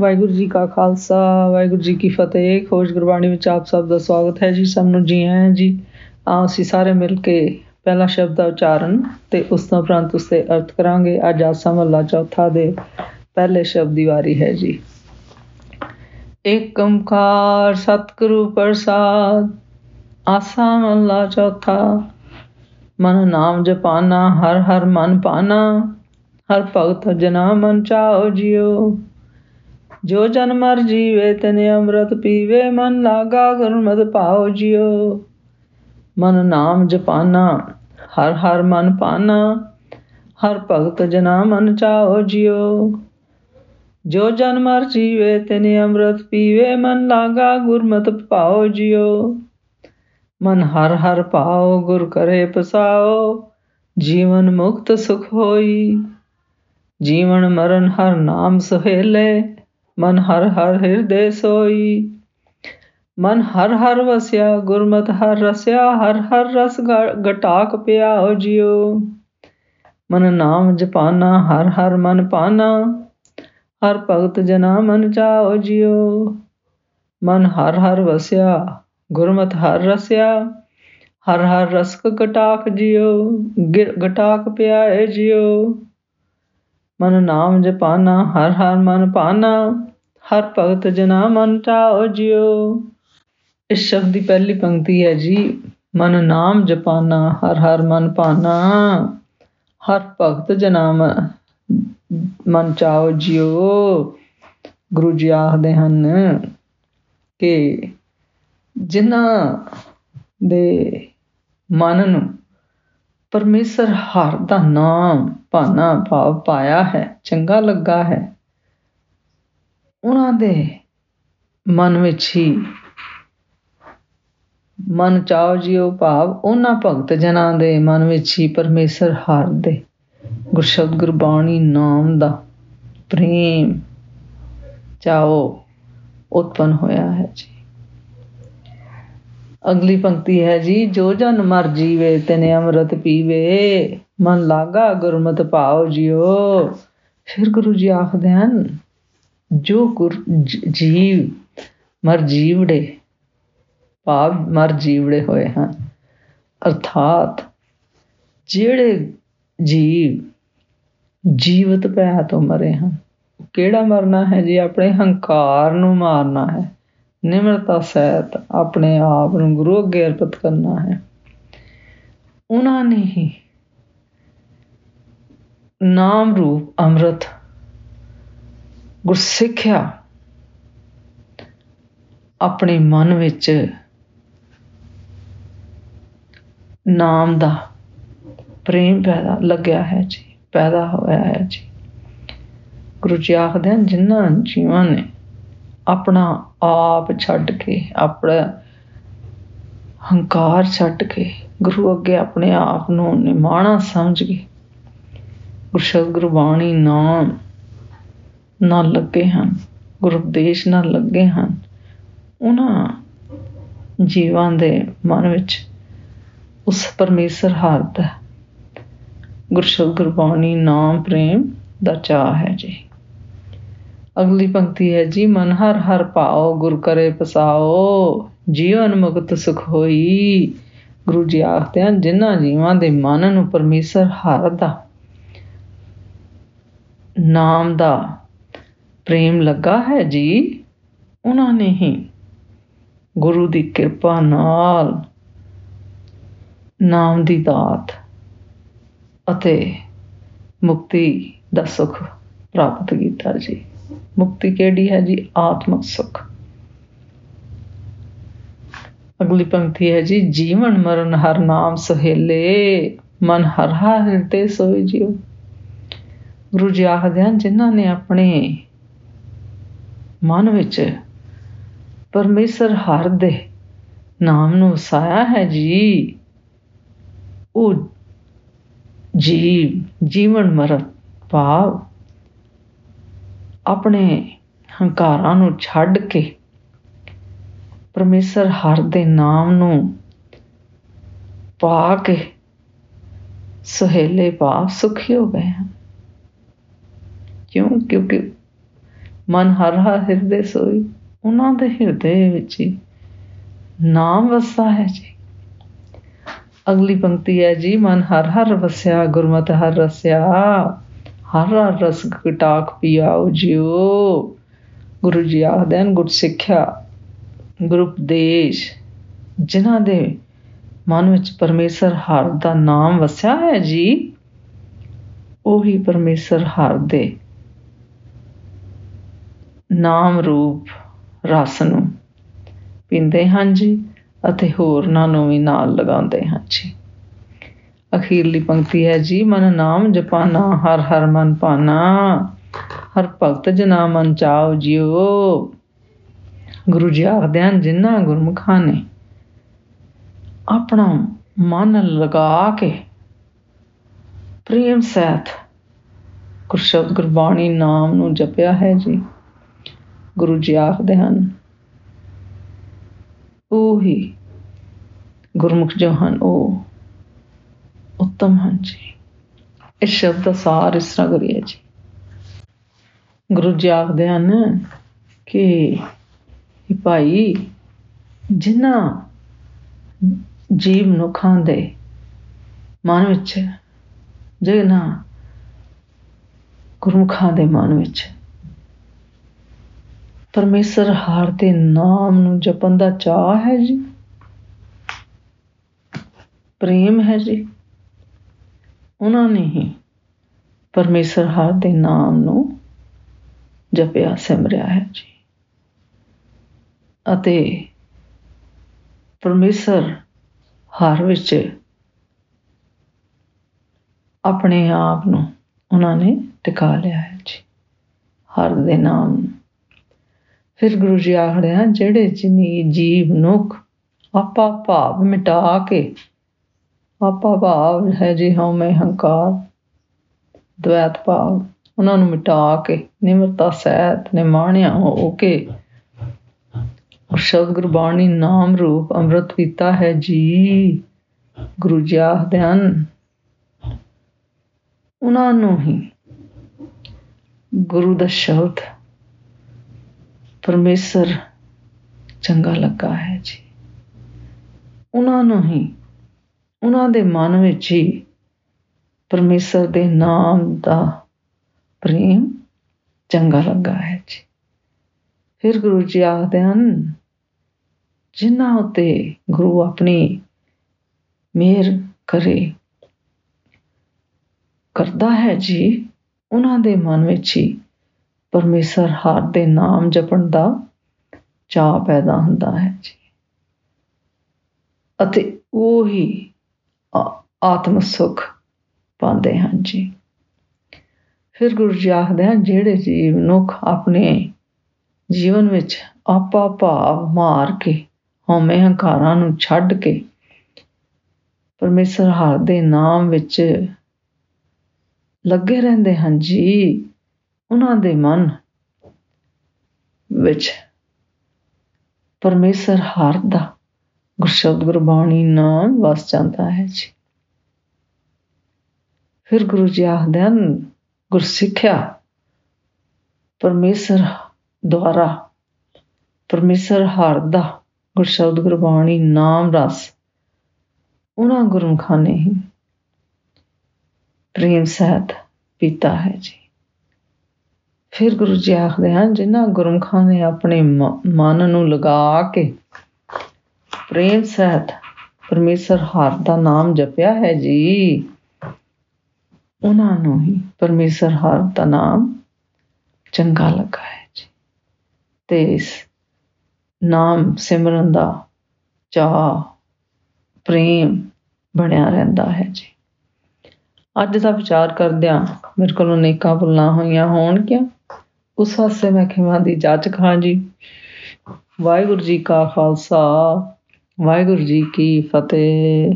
ਵਾਹਿਗੁਰੂ ਜੀ ਕਾ ਖਾਲਸਾ, ਵਾਹਿਗੁਰੂ ਜੀ ਕੀ ਫਤਿਹ, ਖੋਜ ਗੁਰਬਾਣੀ ਵਿੱਚ ਆਪ ਸਭ ਦਾ ਸਵਾਗਤ ਹੈ ਜੀ, ਸਭ ਨੂੰ ਜੀ ਆਇਆਂ ਜੀ। ਆਓ ਅਸੀਂ ਸਾਰੇ ਮਿਲ ਕੇ ਪਹਿਲਾ ਸ਼ਬਦ ਦਾ ਉਚਾਰਨ ਤੇ ਉਸ ਤੋਂ ਉਪਰੰਤ ਉਸ ਦੇ ਅਰਥ ਕਰਾਂਗੇ। ਅੱਜ ਆਸਾ ਮਹਲਾ ਚੌਥਾ ਦੇ ਪਹਿਲੇ ਸ਼ਬਦ ਦੀ ਵਾਰੀ ਹੈ ਜੀ। ਏਕ ਓੰਕਾਰ ਸਤਿਗੁਰੂ ਪ੍ਰਸਾਦ, ਆਸਾ ਮਹਲਾ ਚੌਥਾ। ਮਨ ਨਾਮ ਜਪਾਨਾ, ਹਰ ਹਰ ਮਨ ਪਾਨਾ, ਹਰ ਭਗਤ ਜਨਾ ਮਨ ਚਾਓ ਜਿਉ। ਜੋ ਜਨ ਮਰ ਜੀਵੇ, ਤਨੇ ਅੰਮ੍ਰਿਤ ਪੀਵੇ, ਮਨ ਲਾਗਾ ਗੁਰਮਤਿ ਪਾਓ ਜਿਉ। ਮਨ ਨਾਮ ਜਪਾਨਾ, ਹਰ ਹਰ ਮਨ ਪਾਨਾ, ਹਰ ਭਗਤ ਜਨਾ ਮਨ ਚਾਓ ਜਿਉ। ਜੋ ਜਨ ਮਰ ਜੀਵੇ, ਤਨੇ ਅੰਮ੍ਰਿਤ ਪੀਵੇ, ਮਨ ਲਾਗਾ ਗੁਰਮਤਿ ਪਾਓ ਜਿਉ। ਮਨ ਹਰ ਹਰ ਪਾਓ ਗੁਰ ਕਰੇ ਪਸਾਓ ਜੀਵਨ ਮੁਕਤ ਸੁਖ ਹੋਈ। ਜੀਵਨ ਮਰਨ ਹਰ ਨਾਮ ਸੁਹੇਲੇ ਮਨ ਹਰ ਹਰ ਹਿਰਦੇ ਸੋਈ। ਮਨ ਹਰ ਹਰ ਵਸਿਆ, ਗੁਰਮਤ ਹਰ ਰਸਿਆ, ਹਰ ਹਰ ਰਸ ਘਟਾਕ ਪਿਆ ਹੋ ਜਿਉ। ਮਨ ਨਾਮ ਜਪਾਨਾ, ਹਰ ਹਰ ਮਨ ਪਾਨਾ, ਹਰ ਭਗਤ ਜਨਾ ਮਨ ਚਾਓ ਜਿਉ। ਮਨ ਹਰ ਹਰ ਵਸਿਆ, ਗੁਰਮਤ ਹਰ ਰਸਿਆ, ਹਰ ਹਰ ਰਸ ਘਟਾਕ ਜਿਉ ਘਟਾਕ ਪਿਆ ਹੈ ਜਿਉ। ਮਨ ਨਾਮ ਜਪਾਨਾ, ਹਰ ਹਰ ਮਨ ਪਾਨਾ, ਹਰ ਭਗਤ ਜਨਾ ਮਨ ਚਾਓ ਜਿਉ। ਇਸ ਸ਼ਬਦ ਦੀ ਪਹਿਲੀ ਪੰਕਤੀ ਹੈ ਜੀ, ਮਨ ਨਾਮ ਜਪਾਨਾ, ਹਰ ਹਰ ਮਨ ਪਾਨਾ, ਹਰ ਭਗਤ ਜਨਾ ਮਨ ਚਾਓ ਜਿਉ। ਗੁਰੂ ਜੀ ਆਖਦੇ ਹਨ ਕਿ ਜਿਨ੍ਹਾਂ ਦੇ ਮਨ ਨੂੰ ਪਰਮੇਸ਼ਰ ਹਰ ਦਾ ਨਾਮ ਭਾਨਾ ਭਾਵ ਪਾਇਆ ਹੈ, ਚੰਗਾ ਲੱਗਾ ਹੈ। ਉਹਨਾਂ ਦੇ ਮਨ ਵਿੱਚ ਹੀ ਮਨ ਚਾਉ ਜਿਉ ਭਾਵ ਉਹਨਾਂ ਭਗਤ ਜਨਾਂ ਦੇ ਮਨ ਵਿੱਚ ਹੀ ਪਰਮੇਸ਼ਰ ਹਰ ਦੇ ਗੁਰਸ਼ਬਦ ਗੁਰਬਾਣੀ ਨਾਮ ਦਾ ਪ੍ਰੇਮ ਚਾਓ ਉਤਪਨ ਹੋਇਆ ਹੈ ਜੀ। ਅਗਲੀ ਪੰਕਤੀ ਹੈ ਜੀ, ਜੋ ਜਨ ਮਰ ਜੀਵੇ ਤਨੇ ਅੰਮ੍ਰਿਤ ਪੀਵੇ, ਮਨ ਲਾਗਾ ਗੁਰਮਤਿ ਭਾਉ ਜਿਉ। ਫਿਰ ਗੁਰੂ ਜੀ ਆਖਦੇ ਹਨ, ਜੋ ਗੁਰ ਜੀਵ ਮਰ ਜੀਵੜੇ, ਭਾਵ ਮਰ ਜੀਵੜੇ ਹੋਏ ਹਨ। ਅਰਥਾਤ ਜਿਹੜੇ ਜੀਵ ਜੀਵਤ ਪਿਆ ਤੋਂ ਮਰੇ ਹਨ ਕਿਹੜਾ ਮਰਨਾ ਹੈ ਜੀ? ਆਪਣੇ ਹੰਕਾਰ ਨੂੰ ਮਾਰਨਾ ਹੈ। ਨਿਮਰਤਾ ਸਹਿਤ ਆਪਣੇ ਆਪ ਨੂੰ ਗੁਰੂ ਅੱਗੇ ਅਰਪਿਤ ਕਰਨਾ ਹੈ। ਉਹਨਾਂ ਨੇ ਹੀ ਨਾਮ ਰੂਪ ਅੰਮ੍ਰਿਤ ਗੁਰਸਿੱਖਿਆ ਆਪਣੇ ਮਨ ਵਿੱਚ ਨਾਮ ਦਾ ਪ੍ਰੇਮ ਪੈਦਾ ਲੱਗਿਆ ਹੈ ਜੀ, ਪੈਦਾ ਹੋਇਆ ਹੈ ਜੀ। ਗੁਰੂ ਜੀ ਆਖਦੇ ਹਨ, ਜਿਨ੍ਹਾਂ ਜੀਵਾਂ ਨੇ ਆਪਣਾ ਆਪ ਛੱਡ ਕੇ, ਆਪਣਾ ਹੰਕਾਰ ਛੱਡ ਕੇ, ਗੁਰੂ ਅੱਗੇ ਆਪਣੇ ਆਪ ਨੂੰ ਨਿਮਾਣਾ ਸਮਝ ਕੇ ਗੁਰਸ਼ਬਦ ਗੁਰਬਾਣੀ ਨਾਮ ਨਾਲ ਲੱਗੇ ਹਨ, ਗੁਰੂ ਉਪਦੇਸ਼ ਨਾਲ ਲੱਗੇ ਹਨ, ਉਹਨਾਂ ਜੀਵਾਂ ਦੇ ਮਨ ਵਿੱਚ ਉਸ ਪਰਮੇਸ਼ਰ ਹਰ ਦਾ ਗੁਰਸ਼ਬਦ ਗੁਰਬਾਣੀ ਨਾਮ ਪ੍ਰੇਮ ਦਾ ਚਾਹ ਹੈ ਜੀ। ਅਗਲੀ ਪੰਕਤੀ ਹੈ ਜੀ, ਮਨ ਹਰ ਹਰ ਪਾਓ ਗੁਰ ਕਰੇ ਪਸਾਓ ਜੀਵਨ ਮੁਕਤ ਸੁਖ ਹੋਈ। ਗੁਰੂ ਜੀ ਆਖਦੇ ਹਨ, ਜਿਨ੍ਹਾਂ ਜੀਵਾਂ ਦੇ ਮਨ ਨੂੰ ਪਰਮੇਸ਼ਰ ਹਰ ਦਾ ਨਾਮ ਦਾ ਪ੍ਰੇਮ ਲੱਗਾ ਹੈ ਜੀ, ਉਹਨਾਂ ਨੇ ਹੀ ਗੁਰੂ ਦੀ ਕਿਰਪਾ ਨਾਲ ਨਾਮ ਦੀ ਦਾਤ ਅਤੇ ਮੁਕਤੀ ਦਾ ਸੁਖ ਪ੍ਰਾਪਤ ਕੀਤਾ ਜੀ। ਮੁਕਤੀ ਕਿਹੜੀ ਹੈ ਜੀ? ਆਤਮਿਕ ਸੁਖ। ਅਗਲੀ ਪੰਕਤੀ ਹੈ ਜੀ, ਜੀਵਨ ਮਰਨ ਹਰ ਨਾਮ ਸੁਹੇਲੇ, ਮਨ ਹਰ ਹਰ ਹਿਰਦੇ ਸੋਈ ਜਿਉ। ਗੁਰੂ ਜੀ ਆਖਦੇ ਹਨ, ਜਿਨ੍ਹਾਂ ਨੇ ਆਪਣੇ ਮਨ ਵਿੱਚ ਪਰਮੇਸ਼ਰ ਹਰ ਦੇ ਨਾਮ ਨੂੰ ਵਸਾਇਆ ਹੈ ਜੀ, ਉਹ ਜੀ, ਜੀਵਨ ਮਰਨ ਭਾਵ ਆਪਣੇ ਹੰਕਾਰਾਂ ਨੂੰ ਛੱਡ ਕੇ ਪਰਮੇਸ਼ਰ ਹਰ ਦੇ ਨਾਮ ਨੂੰ ਪਾ ਕੇ ਸੁਹੇਲੇ ਭਾਵ ਸੁਖੀ ਹੋ ਗਏ ਹਨ। ਕਿਉਂ? ਕਿਉਂਕਿ ਮਨ ਹਰ ਹਰ ਹਿਰਦੇ ਸੋਈ ਉਹਨਾਂ ਦੇ ਹਿਰਦੇ ਵਿੱਚ ਹੀ ਨਾਮ ਵਸਦਾ ਹੈ ਜੀ। ਅਗਲੀ ਪੰਕਤੀ ਹੈ ਜੀ, ਮਨ ਹਰ ਹਰ ਵਸਿਆ, ਗੁਰਮਤਿ ਹਰ ਰਸਿਆ। ਹਰ ਹਰ ਰਸ ਕਟਾਕ ਪਿਆਉ ਜਿਉ। ਗੁਰੂ ਜੀ ਆਖਦੇ ਹਨ, ਗੁਰ ਸਿੱਖਿਆ, ਗੁਰੂ ਉਪਦੇਸ਼, ਜਿਨ੍ਹਾਂ ਦੇ ਮਨ ਵਿੱਚ ਪਰਮੇਸ਼ਰ ਹਰ ਦਾ ਨਾਮ ਵਸਿਆ ਹੈ ਜੀ, ਉਹੀ ਪਰਮੇਸ਼ਰ ਹਰ ਦੇ ਨਾਮ ਰੂਪ ਰਸ ਨੂੰ ਪੀਂਦੇ ਹਨ ਜੀ ਅਤੇ ਹੋਰਨਾਂ ਨੂੰ ਵੀ ਨਾਲ ਲਗਾਉਂਦੇ ਹਨ ਜੀ। ਅਖੀਰਲੀ ਪੰਕਤੀ ਹੈ ਜੀ, ਮਨ ਨਾਮ ਜਪਾਨਾ, ਹਰ ਹਰ ਮਨ ਪਾਨਾ ਹਰ ਭਗਤ ਜਨਾ ਮਨ ਚਾਉ ਜਿਉ। ਗੁਰੂ ਜੀ ਆਖਦੇ ਹਨ, ਜਿਨ੍ਹਾਂ ਗੁਰਮੁਖਾਂ ਨੇ ਆਪਣਾ ਮਨ ਲਗਾ ਕੇ ਪ੍ਰੇਮ ਸਹਿਤ ਗੁਰਸ਼ਬਦ ਗੁਰਬਾਣੀ ਨਾਮ ਨੂੰ ਜਪਿਆ ਹੈ ਜੀ। ਗੁਰੂ ਜੀ ਆਖਦੇ ਹਨ, ਉਹ ਹੀ ਗੁਰਮੁਖ ਜੋ ਹਨ, ਉਹ ਉੱਤਮ ਹਨ ਜੀ। ਇਸ ਸ਼ਬਦ ਦਾ ਸਾਰ ਇਸ ਤਰ੍ਹਾਂ ਕਰੀਏ ਜੀ। ਗੁਰੂ ਜੀ ਆਖਦੇ ਹਨ ਕਿ, ਇਹ ਭਾਈ ਜਿਨ੍ਹਾਂ ਜੀਵ ਮਨੁੱਖਾਂ ਦੇ ਮਨ ਵਿੱਚ ਜਿਨ੍ਹਾਂ ਗੁਰਮੁਖਾਂ ਦੇ ਮਨ ਵਿੱਚ ਪਰਮੇਸ਼ਰ ਹਾਰ ਦੇ ਨਾਮ ਨੂੰ ਜਪਣ ਦਾ ਚਾਹ ਹੈ ਜੀ। ਪ੍ਰੇਮ ਹੈ ਜੀ। ਉਹਨਾਂ ਨੇ ਹੀ ਪਰਮੇਸ਼ਰ ਹਾਰ ਦੇ ਨਾਮ ਨੂੰ ਜਪਿਆ, ਸਿਮਰਿਆ ਹੈ ਜੀ। ਅਤੇ ਪਰਮੇਸ਼ਰ ਹਰ ਵਿੱਚ ਆਪਣੇ ਆਪ ਨੂੰ ਉਹਨਾਂ ਨੇ ਟਿਕਾ ਲਿਆ ਹੈ ਜੀ। ਹਰ ਦੇ ਨਾਮ। ਨੂੰ ਫਿਰ ਗੁਰੂ ਜੀ ਆਖਦੇ ਹਨ, ਜਿਹੜੇ ਜਿਨੀ ਜੀਵ ਨੁਖ ਆਪਾ ਭਾਵ ਮਿਟਾ ਕੇ ਆਪਾ ਭਾਵ ਹੈ ਜੀ ਹਉਮੈ ਹੰਕਾਰ। ਦ્વੈਤ ਭਾਵ, ਉਹਨਾਂ ਨੂੰ ਮਿਟਾ ਕੇ, ਨਿਮਰਤਾ, ਸਹਿਤ, ਨਿਮਾਣਿਆ ਹੋ ਕੇ ਸ਼ਬਦ ਗੁਰਬਾਣੀ ਨਾਮ ਰੂਪ ਅੰਮ੍ਰਿਤ ਪੀਤਾ ਹੈ ਜੀ। ਗੁਰੂ ਜੀ ਆਖਦੇ ਹਨ, ਉਹਨਾਂ ਨੂੰ ਹੀ ਗੁਰੂ ਦਾ ਸ਼ਬਦ ਪਰਮੇਸ਼ਰ ਚੰਗਾ ਲੱਗਾ ਹੈ ਜੀ। ਉਹਨਾਂ ਨੂੰ ਹੀ ਉਹਨਾਂ ਦੇ ਮਨ ਵਿੱਚ ਹੀ ਪਰਮੇਸ਼ਰ ਦੇ ਨਾਮ ਦਾ ਪ੍ਰੇਮ ਚੰਗਾ ਲੱਗਾ ਹੈ ਜੀ। ਫਿਰ ਗੁਰੂ ਜੀ ਆਖਦੇ ਹਨ, ਜਿਨ੍ਹਾਂ ਉਤੇ ਗੁਰੂ ਆਪਣੀ ਮਿਹਰ ਕਰੇ, ਕਰਦਾ ਹੈ ਜੀ, ਉਹਨਾਂ ਦੇ ਮਨ ਵਿੱਚ ਹੀ ਪਰਮੇਸ਼ਰ ਹਰ ਦੇ ਨਾਮ ਜਪਣ ਦਾ ਚਾਹ ਪੈਦਾ ਹੁੰਦਾ ਹੈ ਜੀ। ਅਤੇ ਉਹ ਹੀ ਆਤਮ ਸੁਖ ਪਾਉਂਦੇ ਹਨ ਜੀ। ਫਿਰ ਗੁਰੂ ਜੀ ਆਖਦੇ ਹਨ, ਜਿਹੜੇ ਜੀਵ ਨੁਖ ਆਪਣੇ ਜੀਵਨ ਵਿੱਚ ਆਪਾ ਭਾਵ ਮਾਰ ਕੇ, ਹਉਮੈ ਹੰਕਾਰਾਂ ਨੂੰ ਛੱਡ ਕੇ, ਪਰਮੇਸ਼ਰ ਹਰ ਦੇ ਨਾਮ ਵਿੱਚ ਲੱਗੇ ਰਹਿੰਦੇ ਹਨ ਜੀ, ਉਹਨਾਂ ਦੇ ਮਨ ਵਿੱਚ ਪਰਮੇਸ਼ਰ ਹਰ ਦਾ ਗੁਰਸ਼ਬਦ ਗੁਰਬਾਣੀ ਨਾਮ ਵਸ ਜਾਂਦਾ ਹੈ ਜੀ। ਫਿਰ ਗੁਰੂ ਜੀ ਆਖਦੇ ਹਨ, ਗੁਰਸਿੱਖਿਆ ਪਰਮੇਸ਼ਰ ਦੁਆਰਾ, ਪਰਮੇਸ਼ਰ ਹਰ ਦਾ ਗੁਰਸ਼ਬਦ ਗੁਰਬਾਣੀ ਨਾਮ ਰਸ, ਉਹਨਾਂ ਗੁਰਮਖਾਂ ਨੇ ਹੀ ਪ੍ਰੇਮ ਸਹਿਤ ਪੀਤਾ ਹੈ ਜੀ। ਫਿਰ ਗੁਰੂ ਜੀ ਆਖਦੇ ਹਨ, ਜਿਨ੍ਹਾਂ ਗੁਰਮਖਾਂ ਨੇ ਆਪਣੇ ਮਨ ਨੂੰ ਲਗਾ ਕੇ ਪ੍ਰੇਮ ਸਹਿਤ ਪਰਮੇਸ਼ਰ ਹਰ ਦਾ ਨਾਮ ਜਪਿਆ ਹੈ ਜੀ। ਉਹਨਾਂ ਨੂੰ ਹੀ ਪਰਮੇਸ਼ਰ ਹਰ ਦਾ ਨਾਮ ਚੰਗਾ ਲੱਗਾ ਹੈ ਜੀ। ਤੇ ਇਸ ਨਾਮ ਸਿਮਰਨ ਦਾ ਚਾਹ ਪ੍ਰੇਮ ਬਣਿਆ ਰਹਿੰਦਾ ਹੈ ਜੀ। ਅੱਜ ਦਾ ਵਿਚਾਰ ਕਰਦਿਆਂ ਮੇਰੇ ਕੋਲੋਂ ਨੇਕਾਂ ਭੁੱਲਾਂ ਹੋਈਆਂ ਹੋਣ ਕਿਆ ਉਸ ਹਾਸੇ ਮੈਂ ਖਿਮਾ ਦੀ ਜਾਚ ਖਾਂ ਜੀ। ਵਾਹਿਗੁਰੂ ਜੀ ਕਾ ਖਾਲਸਾ। ਵਾਹਿਗੁਰੂ ਜੀ ਕੀ ਫਤਿਹ।